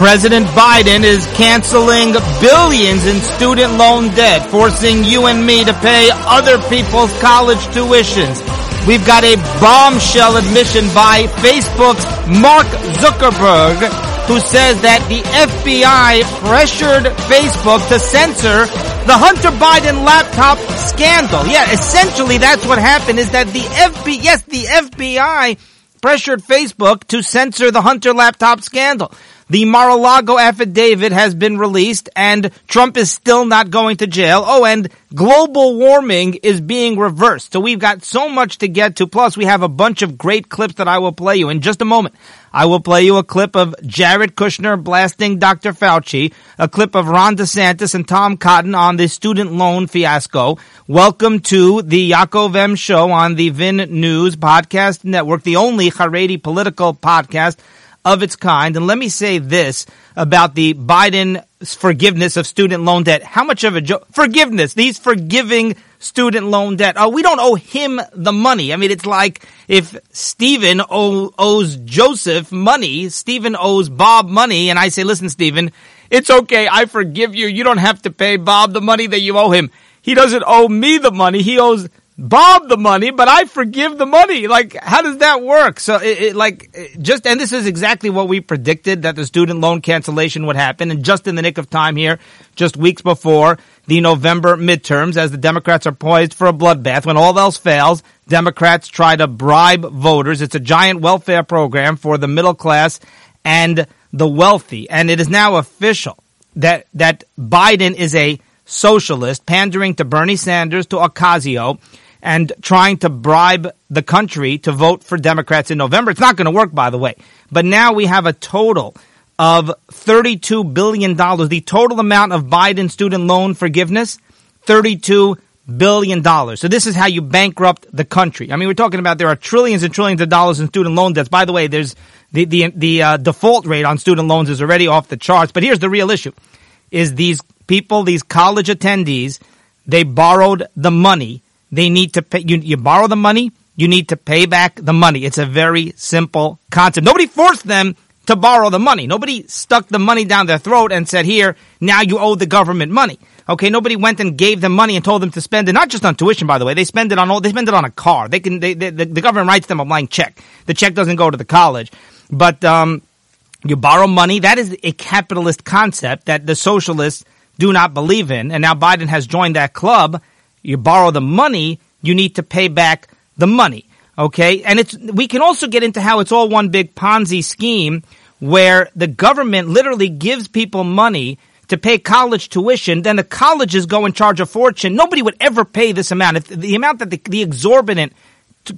President Biden is canceling billions in student loan debt, forcing you and me to pay other people's college tuitions. We've got a bombshell admission by Facebook's Mark Zuckerberg, who says that the FBI pressured Facebook to censor the Hunter Biden laptop scandal. Yeah, essentially that's what happened is that the FBI, yes, the FBI pressured Facebook to censor the Hunter laptop scandal. The Mar-a-Lago affidavit has been released and Trump is still not going to jail. Oh, and global warming is being reversed. So we've got so much to get to. Plus we have a bunch of great clips that I will play you in just a moment. I will play you a clip of Jared Kushner blasting Dr. Fauci, a clip of Ron DeSantis and Tom Cotton on the student loan fiasco. Welcome to the Yaakov M show on the Vin News podcast network, the only Haredi political podcast of its kind. And let me say this about the Biden forgiveness of student loan debt. How much of a joke? Forgiveness. These forgiving student loan debt. Oh, we don't owe him the money. I mean, it's like if Stephen owes Joseph money, Stephen owes Bob money, and I say, listen, Stephen, it's okay. I forgive you. You don't have to pay Bob the money that you owe him. He doesn't owe me the money. He owes Bob the money, but I forgive the money. Like, how does that work? So, it, it, like, just, and this is exactly what we predicted that the student loan cancellation would happen. And just in the nick of time here, just weeks before the November midterms, as the Democrats are poised for a bloodbath, when all else fails, Democrats try to bribe voters. It's a giant welfare program for the middle class and the wealthy. And it is now official that, that Biden is a socialist, pandering to Bernie Sanders, to Ocasio, and trying to bribe the country to vote for Democrats in November. It's not going to work, by the way. But now we have a total of $32 billion. The total amount of Biden student loan forgiveness, $32 billion. So this is how you bankrupt the country. I mean, we're talking about there are trillions and trillions of dollars in student loan debts. By the way, there's the, the, the uh, default rate on student loans is already off the charts. But here's the real issue is these people, these college attendees, they borrowed the money they need to pay. You, you borrow the money, you need to pay back the money. It's a very simple concept. Nobody forced them to borrow the money. Nobody stuck the money down their throat and said, here, now you owe the government money. Okay, nobody went and gave them money and told them to spend it, not just on tuition, by the way. They spend it on all, they spend it on a car. They can, they, they, the, the government writes them a blank check. The check doesn't go to the college. But, um, you borrow money. That is a capitalist concept that the socialists do not believe in. And now Biden has joined that club you borrow the money, you need to pay back the money. Okay? And it's, we can also get into how it's all one big Ponzi scheme where the government literally gives people money to pay college tuition, then the colleges go and charge a fortune. Nobody would ever pay this amount. If the amount that the, the exorbitant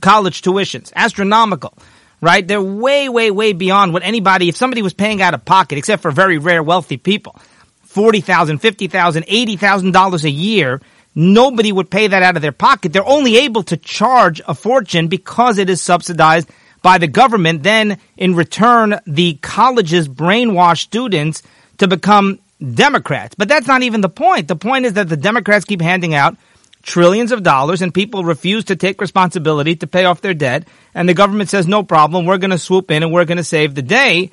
college tuitions, astronomical, right? They're way, way, way beyond what anybody, if somebody was paying out of pocket, except for very rare wealthy people, $40,000, $50,000, $80,000 a year, nobody would pay that out of their pocket. They're only able to charge a fortune because it is subsidized by the government. Then in return, the colleges brainwash students to become Democrats. But that's not even the point. The point is that the Democrats keep handing out trillions of dollars and people refuse to take responsibility to pay off their debt. And the government says, no problem. We're going to swoop in and we're going to save the day.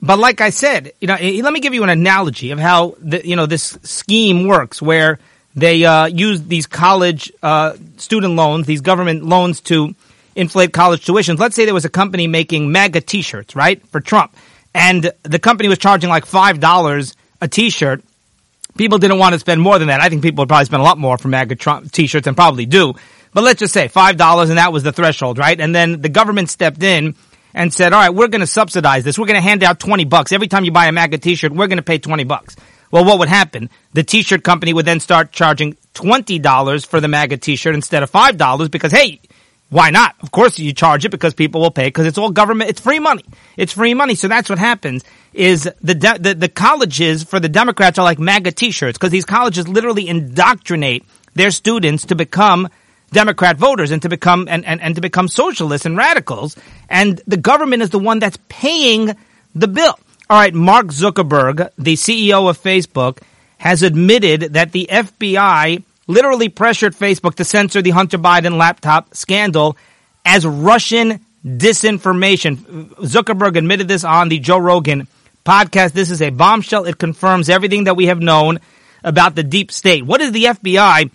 But like I said, you know, let me give you an analogy of how the, you know, this scheme works where they uh, use these college uh, student loans, these government loans to inflate college tuitions. Let's say there was a company making MAGA T-shirts, right, for Trump, and the company was charging like five dollars a T-shirt. People didn't want to spend more than that. I think people would probably spend a lot more for MAGA Trump T-shirts and probably do. But let's just say five dollars, and that was the threshold, right? And then the government stepped in and said, "All right, we're going to subsidize this. We're going to hand out twenty bucks every time you buy a MAGA T-shirt. We're going to pay twenty bucks." Well, what would happen? The t-shirt company would then start charging $20 for the MAGA t-shirt instead of $5 because, hey, why not? Of course you charge it because people will pay because it's all government. It's free money. It's free money. So that's what happens is the, de- the, the colleges for the Democrats are like MAGA t-shirts because these colleges literally indoctrinate their students to become Democrat voters and to become and, and, and to become socialists and radicals. And the government is the one that's paying the bill. All right, Mark Zuckerberg, the CEO of Facebook, has admitted that the FBI literally pressured Facebook to censor the Hunter Biden laptop scandal as Russian disinformation. Zuckerberg admitted this on the Joe Rogan podcast. This is a bombshell. It confirms everything that we have known about the deep state. What is the FBI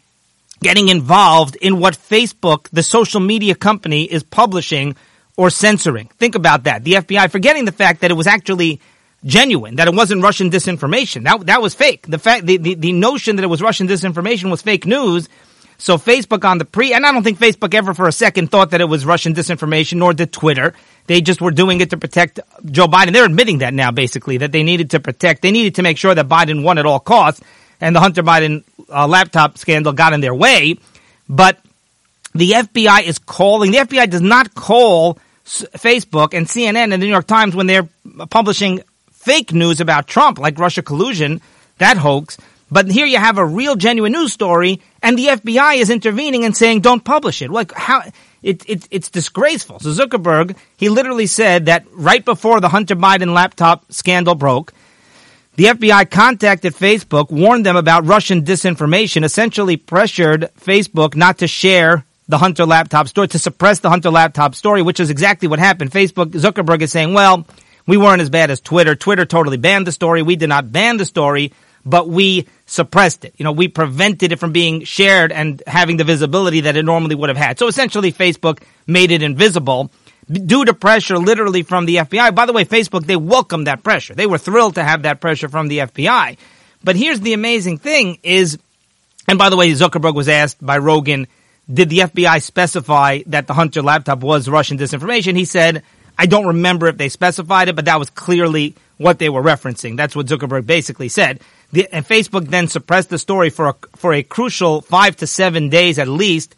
getting involved in what Facebook, the social media company, is publishing or censoring? Think about that. The FBI forgetting the fact that it was actually genuine, that it wasn't Russian disinformation. That, that was fake. The fact, the, the, the notion that it was Russian disinformation was fake news. So Facebook on the pre, and I don't think Facebook ever for a second thought that it was Russian disinformation, nor did Twitter. They just were doing it to protect Joe Biden. They're admitting that now, basically, that they needed to protect, they needed to make sure that Biden won at all costs, and the Hunter Biden uh, laptop scandal got in their way. But the FBI is calling, the FBI does not call Facebook and CNN and the New York Times when they're publishing fake news about Trump, like Russia collusion, that hoax. But here you have a real genuine news story and the FBI is intervening and saying don't publish it. Like how it, it, it's disgraceful. So Zuckerberg, he literally said that right before the Hunter Biden laptop scandal broke, the FBI contacted Facebook, warned them about Russian disinformation, essentially pressured Facebook not to share the Hunter laptop story, to suppress the Hunter laptop story, which is exactly what happened. Facebook, Zuckerberg is saying, well, we weren't as bad as Twitter. Twitter totally banned the story. We did not ban the story, but we suppressed it. You know, we prevented it from being shared and having the visibility that it normally would have had. So essentially Facebook made it invisible due to pressure literally from the FBI. By the way, Facebook, they welcomed that pressure. They were thrilled to have that pressure from the FBI. But here's the amazing thing is, and by the way, Zuckerberg was asked by Rogan, did the FBI specify that the Hunter laptop was Russian disinformation? He said, I don't remember if they specified it, but that was clearly what they were referencing. That's what Zuckerberg basically said. The, and Facebook then suppressed the story for a, for a crucial five to seven days at least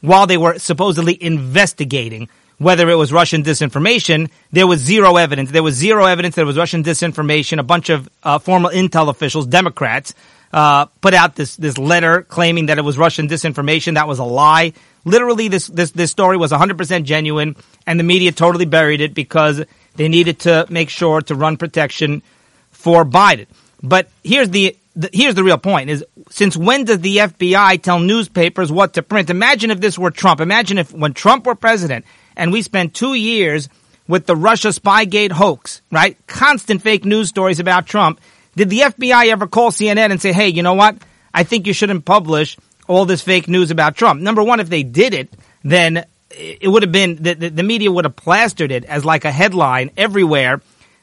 while they were supposedly investigating whether it was Russian disinformation. There was zero evidence. There was zero evidence that it was Russian disinformation. A bunch of uh, intel officials, Democrats, uh, put out this this letter claiming that it was Russian disinformation. That was a lie. Literally, this this this story was 100% genuine, and the media totally buried it because they needed to make sure to run protection for Biden. But here's the, the here's the real point: is since when does the FBI tell newspapers what to print? Imagine if this were Trump. Imagine if when Trump were president and we spent two years with the Russia Spygate hoax, right? Constant fake news stories about Trump. Did the FBI ever call CNN and say, hey, you know what? I think you shouldn't publish all this fake news about Trump. Number one, if they did it, then it would have been, the, the, media would have plastered it as like a headline everywhere.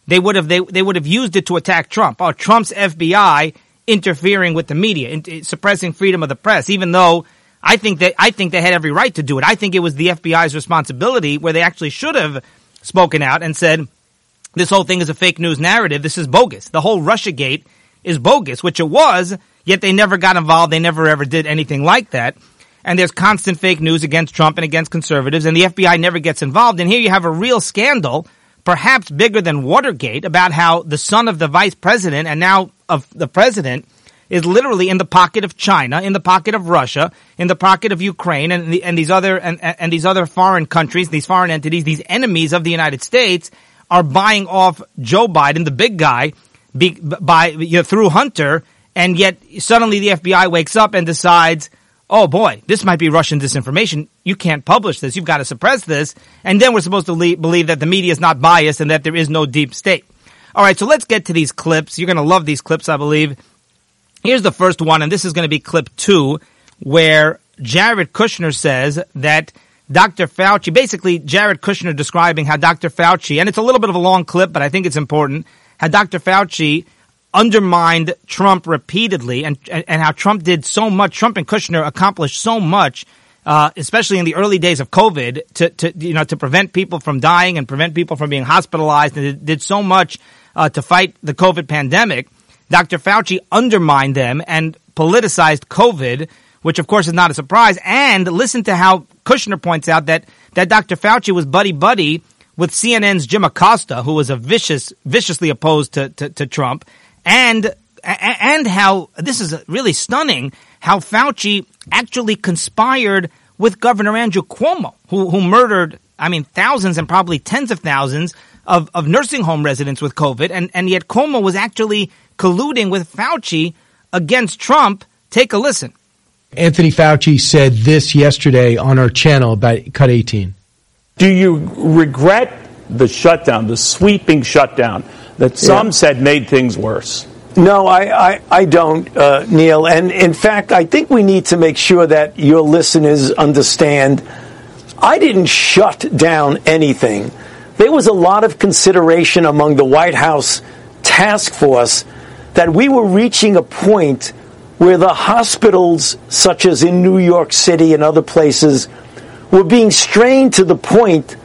They would have, they, they would have used it to attack Trump. Oh, Trump's FBI interfering with the media, in, suppressing freedom of the press, even though I think that, I think they had every right to do it. I think it was the FBI's responsibility where they actually should have spoken out and said, this whole thing is a fake news narrative. This is bogus. The whole Russia gate is bogus, which it was, yet they never got involved. They never ever did anything like that. And there's constant fake news against Trump and against conservatives, and the FBI never gets involved. And here you have a real scandal, perhaps bigger than Watergate, about how the son of the vice president and now of the president is literally in the pocket of China, in the pocket of Russia, in the pocket of Ukraine, and, the, and these other and, and these other foreign countries, these foreign entities, these enemies of the United States are buying off Joe Biden, the big guy, be, by you know, through Hunter, and yet suddenly the FBI wakes up and decides, oh boy, this might be Russian disinformation. You can't publish this. You've got to suppress this. And then we're supposed to believe that the media is not biased and that there is no deep state. All right, so let's get to these clips. You're going to love these clips, I believe. Here's the first one, and this is going to be clip two, where Jared Kushner says that Dr. Fauci, basically Jared Kushner describing how Dr. Fauci, and it's a little bit of a long clip, but I think it's important, how Dr. Fauci undermined Trump repeatedly and, and how Trump did so much, Trump and Kushner accomplished so much, uh, especially in the early days of COVID to, to, you know, to prevent people from dying and prevent people from being hospitalized and did so much, uh, to fight the COVID pandemic. Dr. Fauci undermined them and politicized COVID, which of course is not a surprise. And listen to how Kushner points out that, that Dr. Fauci was buddy buddy with CNN's Jim Acosta, who was a vicious, viciously opposed to, to, to Trump, and and how this is really stunning how Fauci actually conspired with Governor Andrew Cuomo, who who murdered, I mean, thousands and probably tens of thousands of, of nursing home residents with COVID, and, and yet Cuomo was actually colluding with Fauci against Trump. Take a listen. Anthony Fauci said this yesterday on our channel about Cut 18. Do you regret the shutdown, the sweeping shutdown that some yeah. said made things worse. No, I, I, I don't, uh, Neil. And in fact, I think we need to make sure that your listeners understand I didn't shut down anything. There was a lot of consideration among the White House task force that we were reaching a point where the hospitals, such as in New York City and other places, were being strained to the point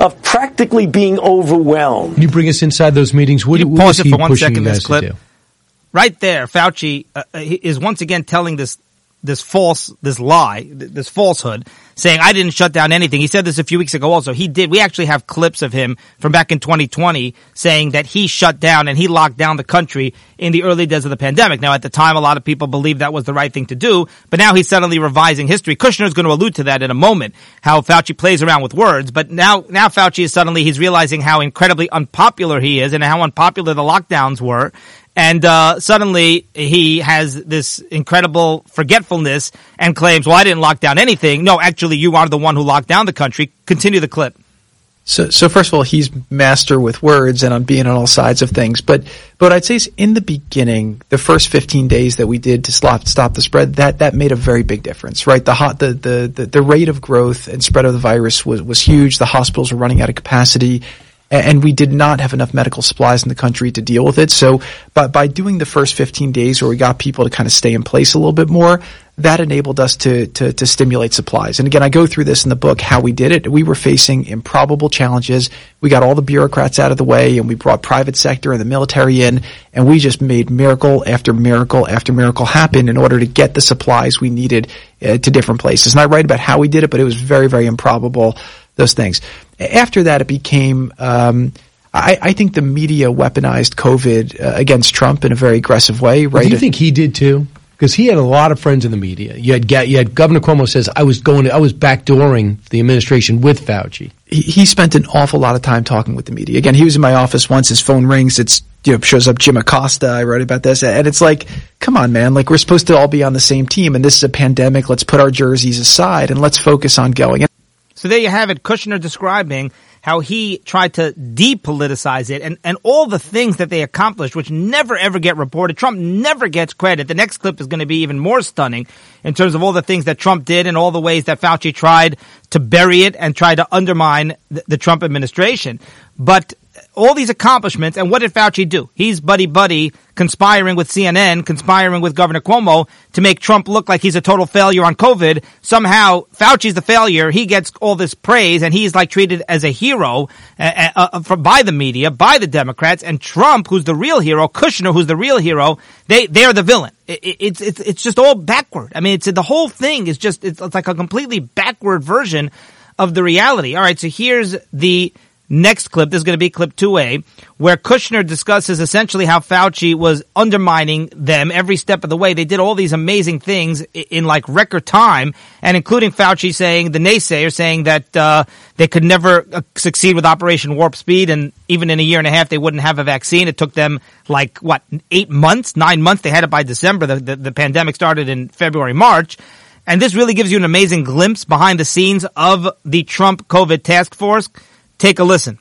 of practically being overwhelmed. Can you bring us inside those meetings? What, Can you pause it for one second, this clip? Right there, Fauci uh, uh is once again telling this this false, this lie, this falsehood, saying I didn't shut down anything. He said this a few weeks ago also. He did. We actually have clips of him from back in 2020 saying that he shut down and he locked down the country in the early days of the pandemic. Now, at the time, a lot of people believed that was the right thing to do, but now he's suddenly revising history. Kushner is going to allude to that in a moment, how Fauci plays around with words, but now, now Fauci is suddenly, he's realizing how incredibly unpopular he is and how unpopular the lockdowns were and uh, suddenly he has this incredible forgetfulness and claims, "Well, I didn't lock down anything." No, actually, you are the one who locked down the country. Continue the clip. So, so first of all, he's master with words and on being on all sides of things. But, but I'd say in the beginning, the first 15 days that we did to stop, stop the spread, that, that made a very big difference, right? The hot, the, the, the, the rate of growth and spread of the virus was, was huge. The hospitals were running out of capacity and we did not have enough medical supplies in the country to deal with it. So, but by doing the first 15 days where we got people to kind of stay in place a little bit more, that enabled us to, to, to stimulate supplies. And again, I go through this in the book, how we did it. We were facing improbable challenges. We got all the bureaucrats out of the way and we brought private sector and the military in and we just made miracle after miracle after miracle happen in order to get the supplies we needed uh, to different places. And I write about how we did it, but it was very, very improbable those things. After that, it became. Um, I, I, think the media weaponized COVID uh, against Trump in a very aggressive way. Right? do you think he did too? Because he had a lot of friends in the media. You had, you had Governor Cuomo says I was going, to, I was backdooring the administration with Fauci. He, he, spent an awful lot of time talking with the media. Again, he was in my office once. His phone rings. It's you know shows up Jim Acosta. I wrote about this, and it's like, come on, man! Like we're supposed to all be on the same team, and this is a pandemic. Let's put our jerseys aside and let's focus on going. So there you have it. Kushner describing how he tried to depoliticize it and, and all the things that they accomplished, which never ever get reported. Trump never gets credit. The next clip is going to be even more stunning in terms of all the things that Trump did and all the ways that Fauci tried to bury it and try to undermine the, the Trump administration. But all these accomplishments, and what did Fauci do? He's buddy buddy conspiring with CNN, conspiring with Governor Cuomo to make Trump look like he's a total failure on COVID. Somehow, Fauci's the failure. He gets all this praise, and he's like treated as a hero uh, uh, uh, by the media, by the Democrats, and Trump, who's the real hero, Kushner, who's the real hero, they they're the villain. It, it, it's it's it's just all backward. I mean, it's the whole thing is just it's, it's like a completely backward version of the reality. All right, so here's the next clip, this is going to be clip 2A, where Kushner discusses essentially how Fauci was undermining them every step of the way. They did all these amazing things in like record time, and including Fauci saying, the naysayer saying that uh, they could never uh, succeed with Operation Warp Speed, and even in a year and a half they wouldn't have a vaccine. It took them like, what, eight months, nine months? They had it by December. The, the, the pandemic started in February, March. And this really gives you an amazing glimpse behind the scenes of the Trump COVID task force. Take a listen.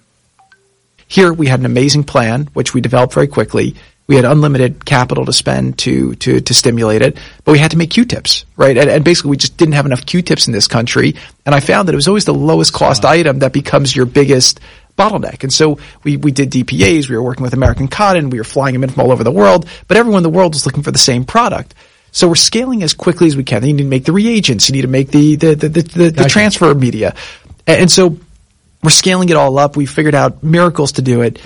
Here we had an amazing plan, which we developed very quickly. We had unlimited capital to spend to, to, to stimulate it, but we had to make Q-tips, right? And, and, basically we just didn't have enough Q-tips in this country. And I found that it was always the lowest cost wow. item that becomes your biggest bottleneck. And so we, we did DPAs. We were working with American Cotton. We were flying them in from all over the world, but everyone in the world was looking for the same product. So we're scaling as quickly as we can. You need to make the reagents. You need to make the, the, the, the, the, the transfer media. And so we're scaling it all up. We figured out miracles to do it.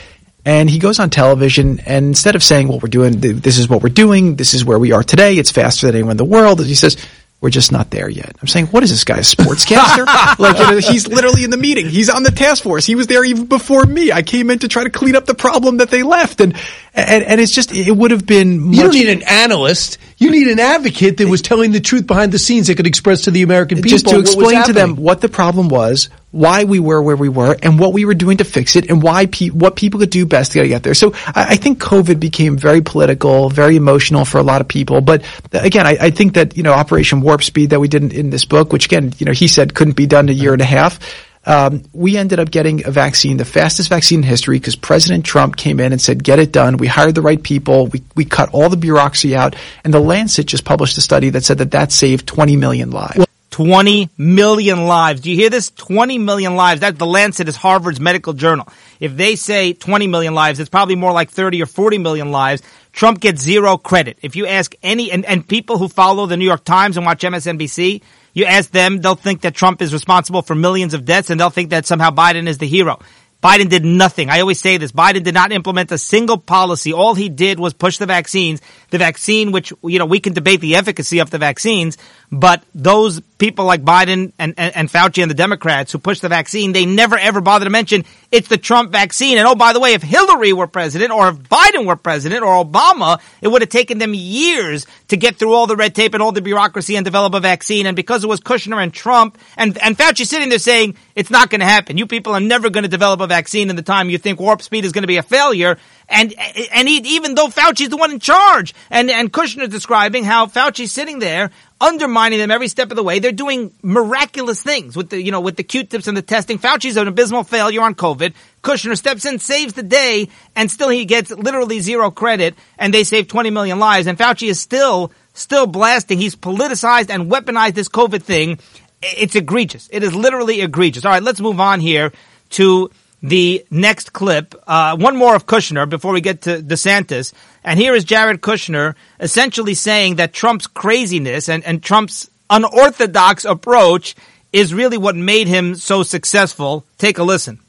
And he goes on television, and instead of saying, "Well, we're doing this is what we're doing. This is where we are today. It's faster than anyone in the world," he says, "We're just not there yet." I'm saying, "What is this guy, a sportscaster? like you know, he's literally in the meeting. He's on the task force. He was there even before me. I came in to try to clean up the problem that they left, and and, and it's just it would have been. you don't need an analyst. You need an advocate that was telling the truth behind the scenes that could express to the American people just to explain to them what the problem was, why we were where we were, and what we were doing to fix it, and why pe- what people could do best to get there. So I, I, think COVID became very political, very emotional for a lot of people. But again, I, I think that you know Operation Warp Speed that we did in, in this book, which again, you know, he said couldn't be done in a year and a half Um, we ended up getting a vaccine, the fastest vaccine in history, because President Trump came in and said, "Get it done." We hired the right people. We we cut all the bureaucracy out, and the Lancet just published a study that said that that saved 20 million lives. 20 million lives. Do you hear this? 20 million lives. That the Lancet is Harvard's medical journal. If they say 20 million lives, it's probably more like 30 or 40 million lives. Trump gets zero credit. If you ask any, and, and people who follow the New York Times and watch MSNBC, you ask them, they'll think that Trump is responsible for millions of deaths and they'll think that somehow Biden is the hero. Biden did nothing. I always say this. Biden did not implement a single policy. All he did was push the vaccines. The vaccine, which, you know, we can debate the efficacy of the vaccines, but those people like Biden and, and, and, Fauci and the Democrats who push the vaccine, they never ever bother to mention it's the Trump vaccine. And oh, by the way, if Hillary were president or if Biden were president or Obama, it would have taken them years to get through all the red tape and all the bureaucracy and develop a vaccine. And because it was Kushner and Trump and, and Fauci sitting there saying it's not going to happen. You people are never going to develop a vaccine in the time you think warp speed is going to be a failure. And and he, even though Fauci's the one in charge, and and Kushner describing how Fauci's sitting there undermining them every step of the way. They're doing miraculous things with the, you know, with the Q-tips and the testing. Fauci's an abysmal failure on COVID. Kushner steps in, saves the day, and still he gets literally zero credit, and they save 20 million lives. And Fauci is still, still blasting. He's politicized and weaponized this COVID thing. It's egregious. It is literally egregious. All right, let's move on here to the next clip. Uh, one more of Kushner before we get to DeSantis. And here is Jared Kushner essentially saying that Trump's craziness and, and Trump's unorthodox approach is really what made him so successful. Take a listen.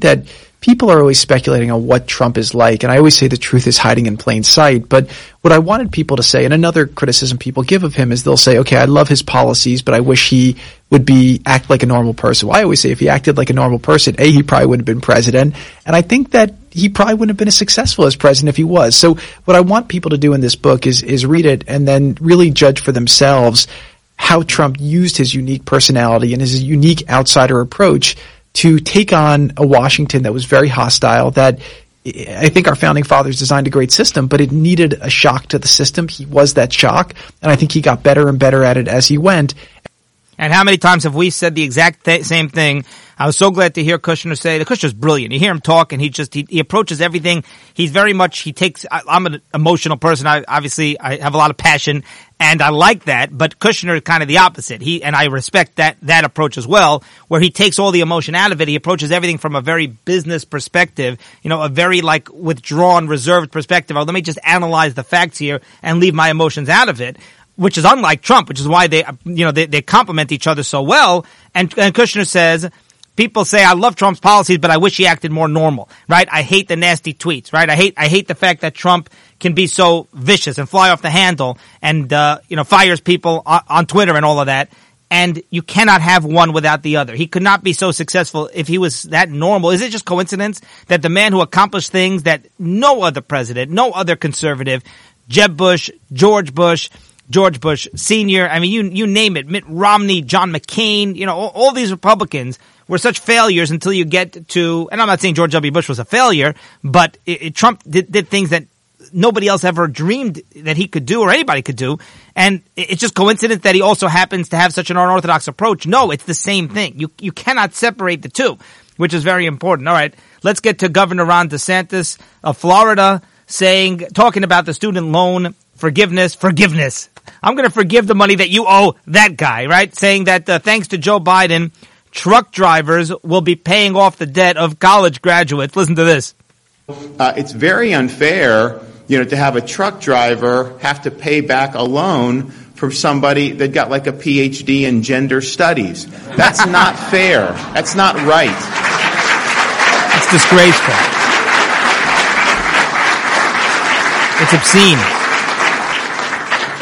That people are always speculating on what Trump is like, and I always say the truth is hiding in plain sight. But what I wanted people to say, and another criticism people give of him is they'll say, okay, I love his policies, but I wish he would be act like a normal person. Well, I always say if he acted like a normal person, A, he probably wouldn't have been president. And I think that he probably wouldn't have been as successful as president if he was. So what I want people to do in this book is, is read it and then really judge for themselves how Trump used his unique personality and his unique outsider approach to take on a Washington that was very hostile, that I think our founding fathers designed a great system, but it needed a shock to the system. He was that shock, and I think he got better and better at it as he went. And how many times have we said the exact th- same thing? I was so glad to hear Kushner say, the Kushner's brilliant. You hear him talk and he just, he, he approaches everything. He's very much, he takes, I, am an emotional person. I, obviously, I have a lot of passion and I like that, but Kushner is kind of the opposite. He, and I respect that, that approach as well, where he takes all the emotion out of it. He approaches everything from a very business perspective, you know, a very like withdrawn, reserved perspective. Oh, let me just analyze the facts here and leave my emotions out of it which is unlike Trump, which is why they, you know, they, they complement each other so well. And, and Kushner says, people say I love Trump's policies, but I wish he acted more normal, right? I hate the nasty tweets, right? I hate, I hate the fact that Trump can be so vicious and fly off the handle and, uh, you know, fires people on, on Twitter and all of that. And you cannot have one without the other. He could not be so successful if he was that normal. Is it just coincidence that the man who accomplished things that no other president, no other conservative, Jeb Bush, George Bush, George Bush Sr. I mean, you you name it, Mitt Romney, John McCain, you know, all, all, these Republicans were such failures until you get to, and I'm not saying George W. Bush was a failure, but it, it, Trump did, did things that nobody else ever dreamed that he could do or anybody could do. And it's just coincidence that he also happens to have such an unorthodox approach. No, it's the same thing. You, you cannot separate the two, which is very important. All right. Let's get to Governor Ron DeSantis of Florida saying, talking about the student loan forgiveness, forgiveness. I'm going to forgive the money that you owe that guy, right? Saying that uh, thanks to Joe Biden, truck drivers will be paying off the debt of college graduates. Listen to this. Uh, it's very unfair, you know, to have a truck driver have to pay back a loan from somebody that got like a PhD in gender studies. That's not fair. That's not right. It's disgraceful. It's obscene.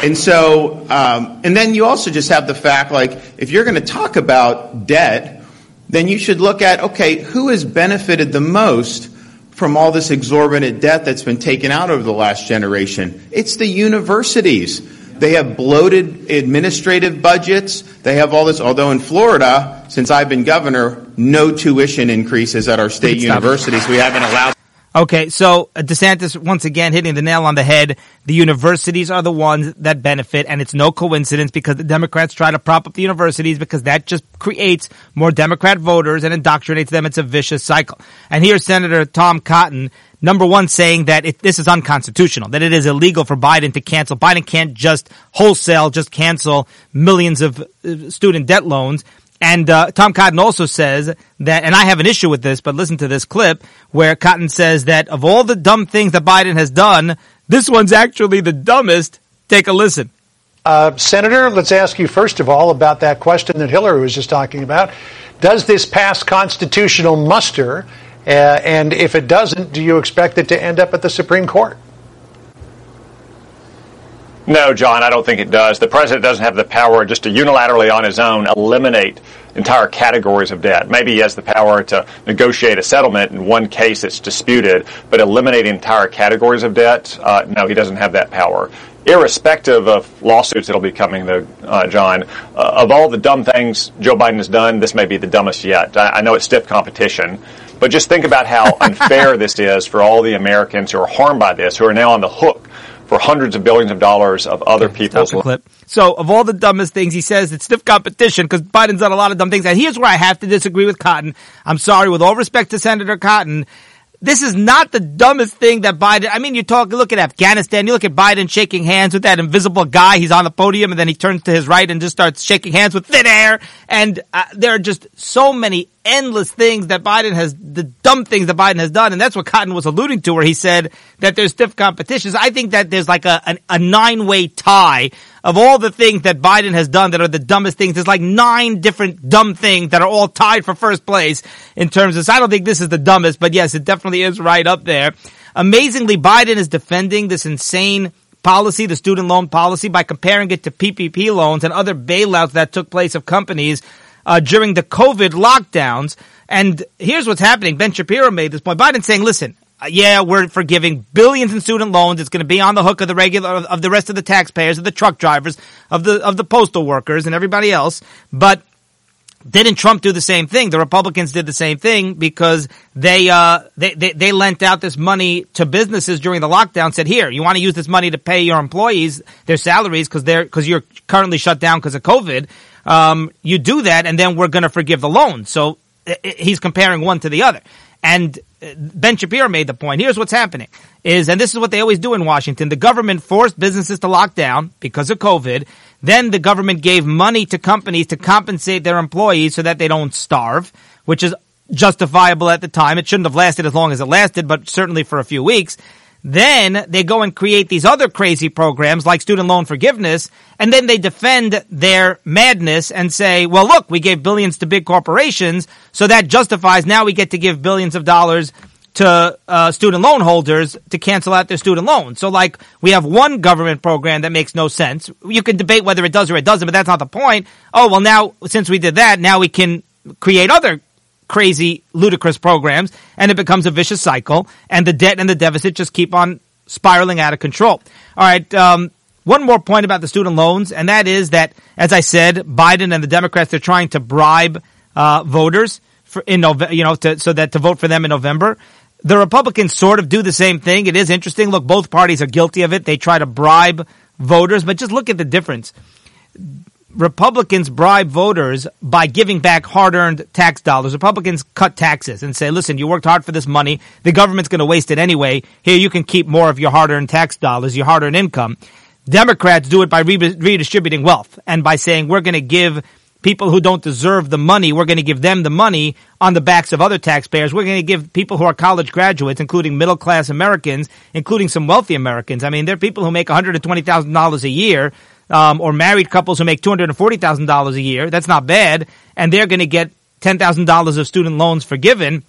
And so, um, and then you also just have the fact like, if you're going to talk about debt, then you should look at, okay, who has benefited the most from all this exorbitant debt that's been taken out over the last generation? It's the universities. They have bloated administrative budgets. They have all this, although in Florida, since I've been governor, no tuition increases at our state universities. We haven't allowed Okay, so uh, DeSantis once again hitting the nail on the head. The universities are the ones that benefit, and it's no coincidence because the Democrats try to prop up the universities because that just creates more Democrat voters and indoctrinates them. It's a vicious cycle. And here's Senator Tom Cotton, number one, saying that it, this is unconstitutional, that it is illegal for Biden to cancel. Biden can't just wholesale just cancel millions of uh, student debt loans. And uh, Tom Cotton also says that, and I have an issue with this, but listen to this clip where Cotton says that of all the dumb things that Biden has done, this one's actually the dumbest. Take a listen. Uh, Senator, let's ask you first of all about that question that Hillary was just talking about. Does this pass constitutional muster? Uh, and if it doesn't, do you expect it to end up at the Supreme Court? No, John, I don't think it does. The president doesn't have the power just to unilaterally on his own eliminate entire categories of debt. Maybe he has the power to negotiate a settlement in one case that's disputed, but eliminate entire categories of debt, uh, no, he doesn't have that power. Irrespective of lawsuits that'll be coming, though, uh, John, uh, of all the dumb things Joe Biden has done, this may be the dumbest yet. I, I know it's stiff competition, but just think about how unfair this is for all the Americans who are harmed by this, who are now on the hook for hundreds of billions of dollars of other people's clip. So of all the dumbest things, he says it's stiff competition because Biden's done a lot of dumb things. And here's where I have to disagree with Cotton. I'm sorry, with all respect to Senator Cotton. This is not the dumbest thing that Biden. I mean, you talk, look at Afghanistan. You look at Biden shaking hands with that invisible guy. He's on the podium, and then he turns to his right and just starts shaking hands with thin air. And uh, there are just so many endless things that Biden has, the dumb things that Biden has done. And that's what Cotton was alluding to, where he said that there's stiff competitions. I think that there's like a, a, a nine way tie of all the things that Biden has done that are the dumbest things. There's like nine different dumb things that are all tied for first place in terms of, so I don't think this is the dumbest, but yes, it definitely is right up there. Amazingly, Biden is defending this insane policy, the student loan policy, by comparing it to PPP loans and other bailouts that took place of companies uh, during the COVID lockdowns. And here's what's happening. Ben Shapiro made this point. Biden's saying, listen, yeah, we're forgiving billions in student loans. It's going to be on the hook of the regular, of the rest of the taxpayers, of the truck drivers, of the, of the postal workers and everybody else. But didn't Trump do the same thing? The Republicans did the same thing because they, uh, they, they, they lent out this money to businesses during the lockdown, said, here, you want to use this money to pay your employees their salaries because they're, because you're currently shut down because of COVID um, you do that, and then we're going to forgive the loan. So he's comparing one to the other. And uh, Ben Shapiro made the point. Here's what's happening is, and this is what they always do in Washington. The government forced businesses to lock down because of COVID. Then the government gave money to companies to compensate their employees so that they don't starve, which is justifiable at the time. It shouldn't have lasted as long as it lasted, but certainly for a few weeks. Then they go and create these other crazy programs like student loan forgiveness, and then they defend their madness and say, well, look, we gave billions to big corporations, so that justifies now we get to give billions of dollars to uh, student loan holders to cancel out their student loans. So, like, we have one government program that makes no sense. You can debate whether it does or it doesn't, but that's not the point. Oh, well, now, since we did that, now we can create other crazy, ludicrous programs, and it becomes a vicious cycle, and the debt and the deficit just keep on spiraling out of control. All right. Um, one more point about the student loans, and that is that, as I said, Biden and the Democrats they're trying to bribe uh, voters for in November, you know, to, so that to vote for them in November. The Republicans sort of do the same thing. It is interesting. Look, both parties are guilty of it. They try to bribe voters, but just look at the difference. Republicans bribe voters by giving back hard-earned tax dollars. Republicans cut taxes and say, listen, you worked hard for this money. The government's going to waste it anyway. Here, you can keep more of your hard-earned tax dollars, your hard-earned income. Democrats do it by redistributing wealth and by saying, we're going to give people who don't deserve the money, we're going to give them the money on the backs of other taxpayers. We're going to give people who are college graduates, including middle class Americans, including some wealthy Americans. I mean, there are people who make $120,000 a year um, or married couples who make $240,000 a year. That's not bad. And they're going to get $10,000 of student loans forgiven.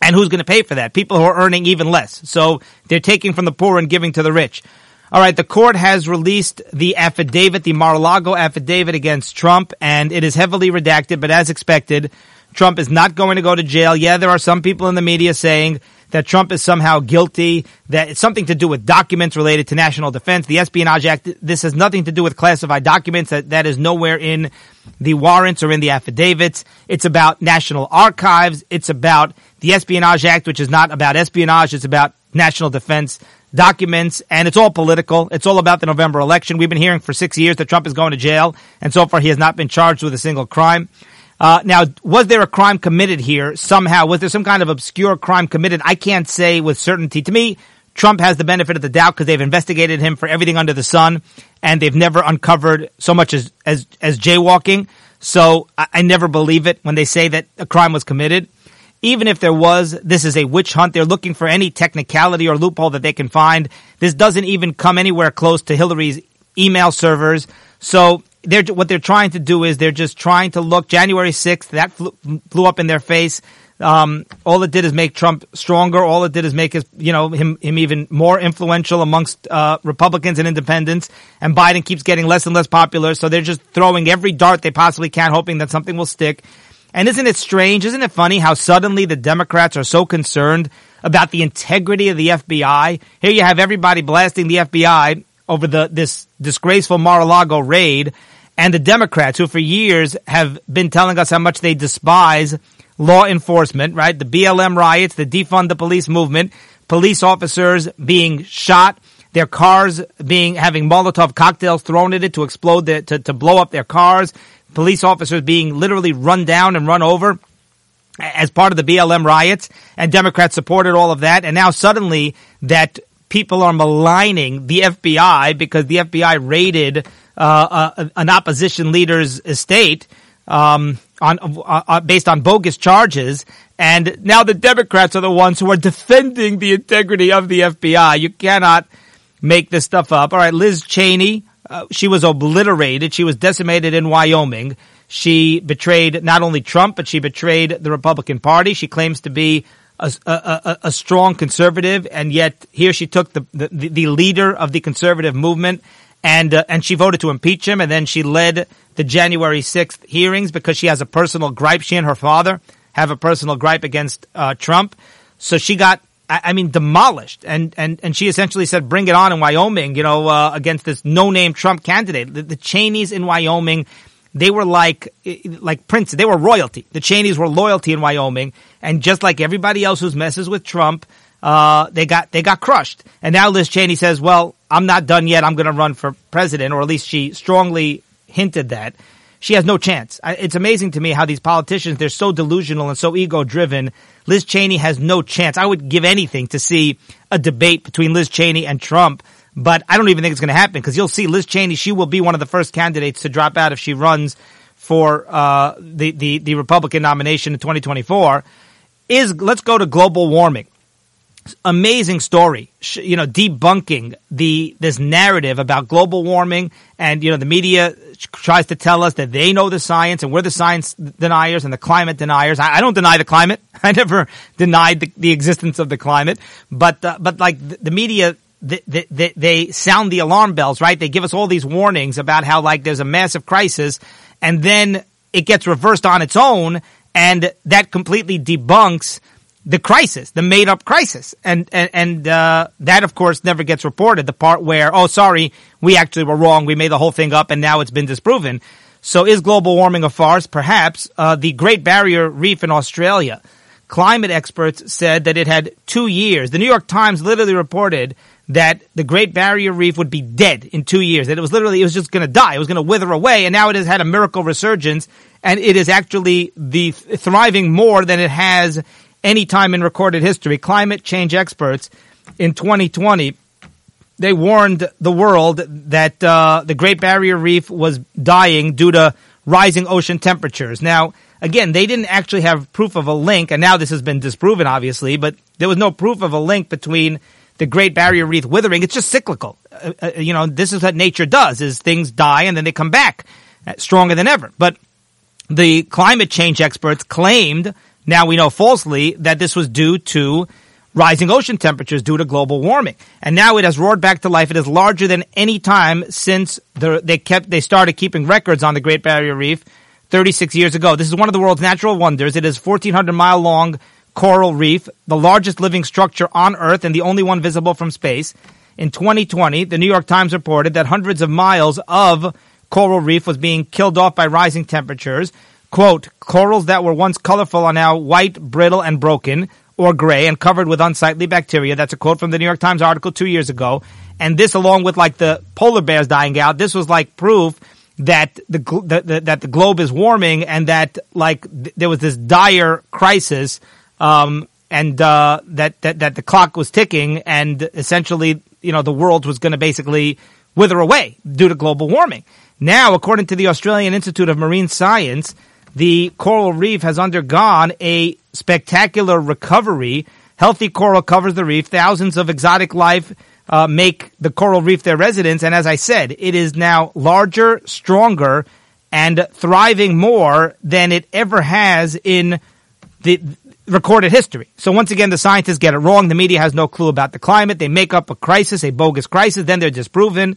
And who's going to pay for that? People who are earning even less. So they're taking from the poor and giving to the rich. All right, the court has released the affidavit, the Mar-a-Lago affidavit against Trump, and it is heavily redacted, but as expected, Trump is not going to go to jail. Yeah, there are some people in the media saying that Trump is somehow guilty, that it's something to do with documents related to national defense. The Espionage Act, this has nothing to do with classified documents. That, that is nowhere in the warrants or in the affidavits. It's about national archives. It's about the Espionage Act, which is not about espionage, it's about national defense documents, and it's all political. It's all about the November election. We've been hearing for six years that Trump is going to jail, and so far he has not been charged with a single crime. Uh, now, was there a crime committed here somehow? Was there some kind of obscure crime committed? I can't say with certainty. To me, Trump has the benefit of the doubt because they've investigated him for everything under the sun, and they've never uncovered so much as as, as jaywalking. So I, I never believe it when they say that a crime was committed even if there was, this is a witch hunt. They're looking for any technicality or loophole that they can find. This doesn't even come anywhere close to Hillary's email servers. So they're, what they're trying to do is they're just trying to look January 6th. That flew up in their face. Um, all it did is make Trump stronger. All it did is make his, you know, him, him even more influential amongst, uh, Republicans and independents. And Biden keeps getting less and less popular. So they're just throwing every dart they possibly can, hoping that something will stick. And isn't it strange? Isn't it funny how suddenly the Democrats are so concerned about the integrity of the FBI? Here you have everybody blasting the FBI over the this disgraceful Mar-a-Lago raid, and the Democrats, who for years have been telling us how much they despise law enforcement, right? The BLM riots, the defund the police movement, police officers being shot, their cars being having Molotov cocktails thrown at it to explode the, to, to blow up their cars, police officers being literally run down and run over as part of the BLM riots, and Democrats supported all of that. And now suddenly that people are maligning the FBI because the FBI raided uh, uh, an opposition leader's estate um, on uh, uh, based on bogus charges. And now the Democrats are the ones who are defending the integrity of the FBI. You cannot make this stuff up. All right, Liz Cheney uh, she was obliterated. She was decimated in Wyoming. She betrayed not only Trump, but she betrayed the Republican Party. She claims to be a, a, a strong conservative, and yet here she took the, the, the leader of the conservative movement, and uh, and she voted to impeach him, and then she led the January sixth hearings because she has a personal gripe. She and her father have a personal gripe against uh, Trump, so she got I mean, demolished. And, and, and she essentially said, bring it on in Wyoming, you know, uh, against this no-name Trump candidate. The, the Cheneys in Wyoming, they were like, like princes. They were royalty. The Cheneys were loyalty in Wyoming. And just like everybody else who messes with Trump, uh, they got, they got crushed. And now Liz Cheney says, well, I'm not done yet. I'm going to run for president, or at least she strongly hinted that she has no chance. It's amazing to me how these politicians, they're so delusional and so ego driven. Liz Cheney has no chance. I would give anything to see a debate between Liz Cheney and Trump, but I don't even think it's going to happen because you'll see Liz Cheney, she will be one of the first candidates to drop out if she runs for uh, the, the, the Republican nomination in 2024. Is let's go to global warming amazing story, you know, debunking the this narrative about global warming, and you know, the media tries to tell us that they know the science and we're the science deniers and the climate deniers. I, I don't deny the climate. I never denied the, the existence of the climate, but uh, but like the, the media. They, they, they sound the alarm bells, right? They give us all these warnings about how like there's a massive crisis and then it gets reversed on its own and that completely debunks the crisis, the made up crisis. And, and, and uh, that, of course, never gets reported. The part where, oh, sorry, we actually were wrong. We made the whole thing up and now it's been disproven. So is global warming a farce? Perhaps. Uh, the Great Barrier Reef in Australia. Climate experts said that it had two years. The New York Times literally reported that the Great Barrier Reef would be dead in two years. That it was literally, it was just going to die. It was going to wither away. And now it has had a miracle resurgence and it is actually the thriving more than it has any time in recorded history. Climate change experts in 2020 they warned the world that uh, the Great Barrier Reef was dying due to rising ocean temperatures. Now, again, they didn't actually have proof of a link, and now this has been disproven, obviously, but there was no proof of a link between the Great Barrier Reef withering. It's just cyclical. Uh, uh, you know, this is what nature does: is things die and then they come back uh, stronger than ever. But the climate change experts claimed now we know falsely that this was due to rising ocean temperatures due to global warming. And now it has roared back to life. It is larger than any time since the, they kept, they started keeping records on the Great Barrier Reef 36 years ago. This is one of the world's natural wonders. It is 1400 mile long coral reef, the largest living structure on Earth and the only one visible from space. In 2020, the New York Times reported that hundreds of miles of coral reef was being killed off by rising temperatures Quote, corals that were once colorful are now white, brittle, and broken, or gray, and covered with unsightly bacteria. That's a quote from the New York Times article two years ago. And this, along with like the polar bears dying out, this was like proof that the, the, the that the globe is warming and that like th- there was this dire crisis, um, and uh, that, that that the clock was ticking, and essentially, you know, the world was going to basically wither away due to global warming. Now, according to the Australian Institute of Marine Science, the coral reef has undergone a spectacular recovery. Healthy coral covers the reef. Thousands of exotic life uh, make the coral reef their residence. And as I said, it is now larger, stronger, and thriving more than it ever has in the recorded history. So once again, the scientists get it wrong. The media has no clue about the climate. They make up a crisis, a bogus crisis. Then they're disproven.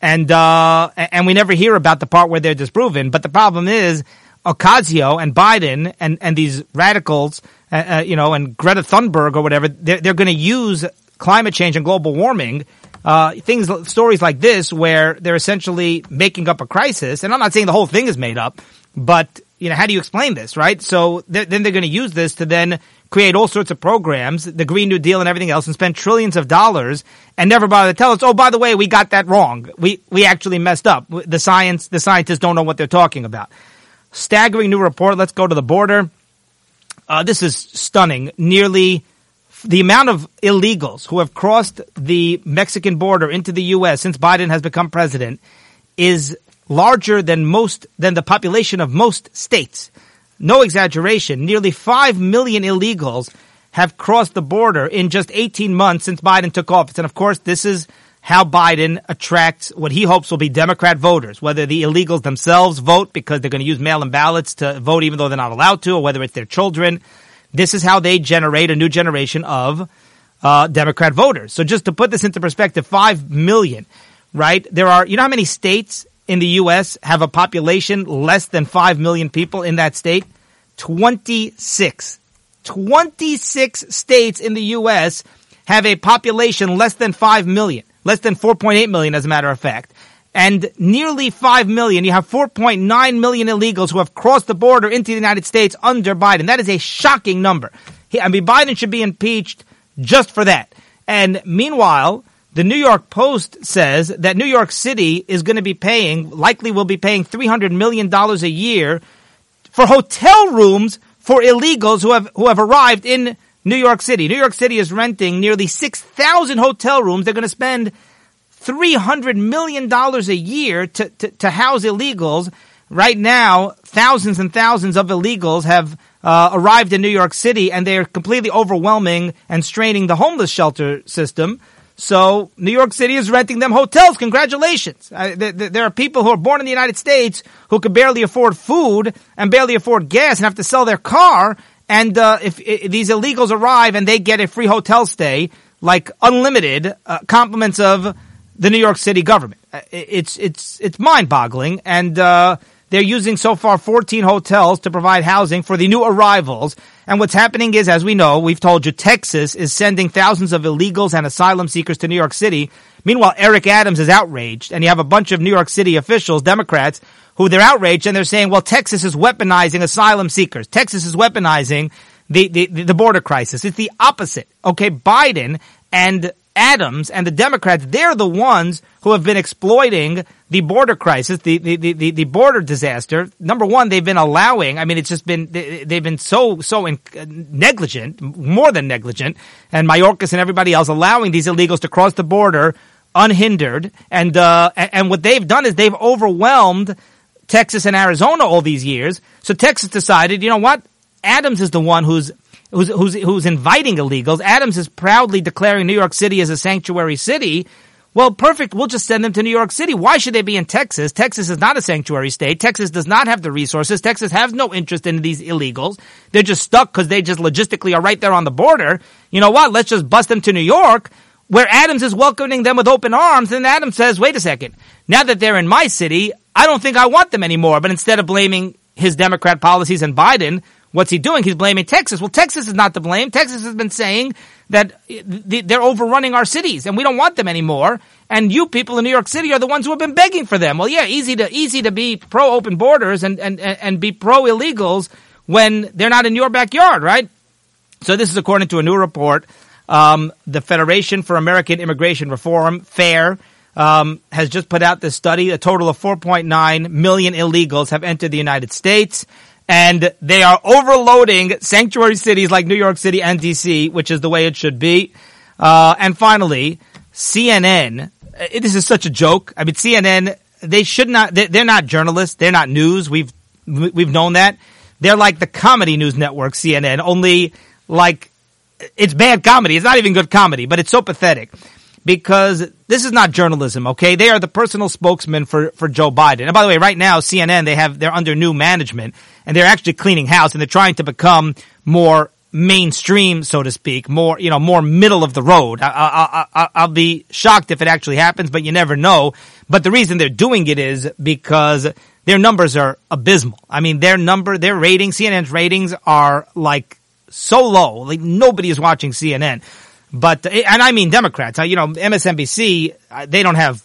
And, uh, and we never hear about the part where they're disproven. But the problem is, Ocasio and Biden and, and these radicals, uh, uh, you know, and Greta Thunberg or whatever, they're, they're going to use climate change and global warming, uh, things, stories like this where they're essentially making up a crisis. And I'm not saying the whole thing is made up, but you know, how do you explain this, right? So they're, then they're going to use this to then create all sorts of programs, the Green New Deal and everything else, and spend trillions of dollars and never bother to tell us, oh, by the way, we got that wrong. We we actually messed up. The science, the scientists don't know what they're talking about. Staggering new report. Let's go to the border. Uh, this is stunning. Nearly the amount of illegals who have crossed the Mexican border into the U.S. since Biden has become president is larger than most, than the population of most states. No exaggeration. Nearly 5 million illegals have crossed the border in just 18 months since Biden took office. And of course, this is how Biden attracts what he hopes will be Democrat voters, whether the illegals themselves vote because they're going to use mail-in ballots to vote even though they're not allowed to, or whether it's their children. This is how they generate a new generation of uh, Democrat voters. So just to put this into perspective, five million, right? There are, you know how many states in the U.S. have a population less than five million people in that state? Twenty-six. 26 states in the U.S. have a population less than 5 million, less than 4.8 million as a matter of fact and nearly 5 million. You have 4.9 million illegals who have crossed the border into the United States under Biden. That is a shocking number. I mean, Biden should be impeached just for that. And meanwhile, the New York Post says that New York City is going to be paying, likely will be paying $300 million a year for hotel rooms for illegals who have, who have arrived in New York City. New York City is renting nearly 6,000 hotel rooms. They're going to spend $300 million a year to, to, to, house illegals. Right now, thousands and thousands of illegals have uh, arrived in New York City and they're completely overwhelming and straining the homeless shelter system. So New York City is renting them hotels. Congratulations. Th- th- there are people who are born in the United States who could barely afford food and barely afford gas and have to sell their car. And uh, if, if, these illegals arrive and they get a free hotel stay, like unlimited uh, compliments of the New York City government. Uh, it's it's it's mind-boggling, and uh, they're using so far 14 hotels to provide housing for the new arrivals. And what's happening is, as we know, we've told you, Texas is sending thousands of illegals and asylum seekers to New York City. Meanwhile, Eric Adams is outraged, and you have a bunch of New York City officials, Democrats, who they're outraged, and they're saying, well, Texas is weaponizing asylum seekers. Texas is weaponizing the, the, the border crisis. It's the opposite. Okay, Biden and Adams and the Democrats, they're the ones who have been exploiting the border crisis, the, the, the, the, border disaster. Number one, they've been allowing, I mean, it's just been, they've been so, so in, negligent, more than negligent, and Mayorkas and everybody else allowing these illegals to cross the border unhindered. And, uh, and what they've done is they've overwhelmed Texas and Arizona all these years. So Texas decided, you know what? Adams is the one who's who's, who's, who's inviting illegals. Adams is proudly declaring New York City as a sanctuary city. Well, perfect. We'll just send them to New York City. Why should they be in Texas? Texas is not a sanctuary state. Texas does not have the resources. Texas has no interest in these illegals. They're just stuck because they just logistically are right there on the border. You know what? Let's just bust them to New York where Adams is welcoming them with open arms. And Adams says, wait a second. Now that they're in my city, I don't think I want them anymore. But instead of blaming his Democrat policies and Biden, What's he doing? He's blaming Texas. Well, Texas is not to blame. Texas has been saying that they're overrunning our cities and we don't want them anymore. And you people in New York City are the ones who have been begging for them. Well, yeah, easy to easy to be pro open borders and and and be pro illegals when they're not in your backyard, right? So this is according to a new report. Um, the Federation for American Immigration Reform, FAIR, um, has just put out this study. A total of 4.9 million illegals have entered the United States and they are overloading sanctuary cities like New York City and DC, which is the way it should be. Uh, and finally, CNN. Uh, this is such a joke. I mean, CNN. They should not. They're not journalists. They're not news. We've we've known that. They're like the comedy news network, CNN. Only like it's bad comedy. It's not even good comedy, but it's so pathetic because this is not journalism, okay? They are the personal spokesman for, for Joe Biden. And by the way, right now, CNN, they have, they're under new management and they're actually cleaning house and they're trying to become more mainstream, so to speak, more, you know, more middle of the road. I, will be shocked if it actually happens, but you never know. But the reason they're doing it is because their numbers are abysmal. I mean, their number, their ratings, CNN's ratings are like so low. Like nobody is watching CNN. But and I mean Democrats. You know, MSNBC uh, they don't have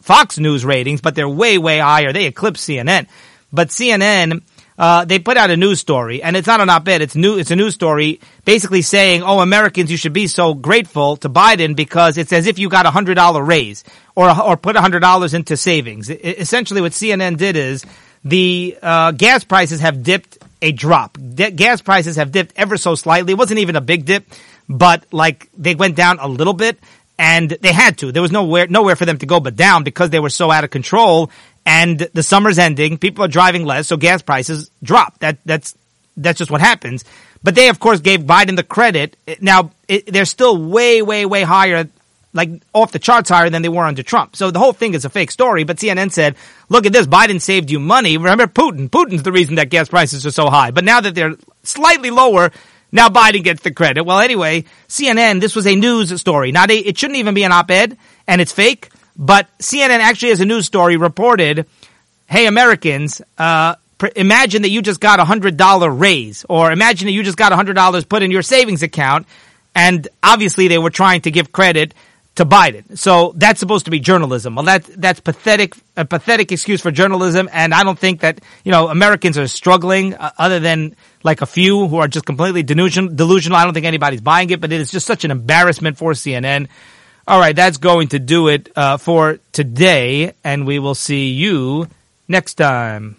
Fox News ratings, but they're way way higher. They eclipse CNN. But CNN. Uh, they put out a news story, and it's not an op-ed. It's new. It's a news story, basically saying, "Oh, Americans, you should be so grateful to Biden because it's as if you got a hundred dollar raise or or put a hundred dollars into savings." It, essentially, what CNN did is the uh, gas prices have dipped a drop. De- gas prices have dipped ever so slightly. It wasn't even a big dip but like they went down a little bit and they had to. There was nowhere, nowhere for them to go but down because they were so out of control and the summer's ending. People are driving less, so gas prices drop. That, that's, that's just what happens. But they, of course, gave Biden the credit. Now, it, they're still way, way, way higher, like off the charts higher than they were under Trump. So the whole thing is a fake story. But CNN said, look at this. Biden saved you money. Remember Putin. Putin's the reason that gas prices are so high. But now that they're slightly lower, now Biden gets the credit. Well, anyway, CNN, this was a news story. Not a, it shouldn't even be an op-ed and it's fake, but CNN actually has a news story reported, hey Americans, uh, imagine that you just got a hundred dollar raise or imagine that you just got a hundred dollars put in your savings account and obviously they were trying to give credit to Biden. So that's supposed to be journalism. Well, that, that's pathetic, a pathetic excuse for journalism. And I don't think that, you know, Americans are struggling uh, other than like a few who are just completely delusion, delusional. I don't think anybody's buying it, but it is just such an embarrassment for CNN. All right. That's going to do it, uh, for today. And we will see you next time.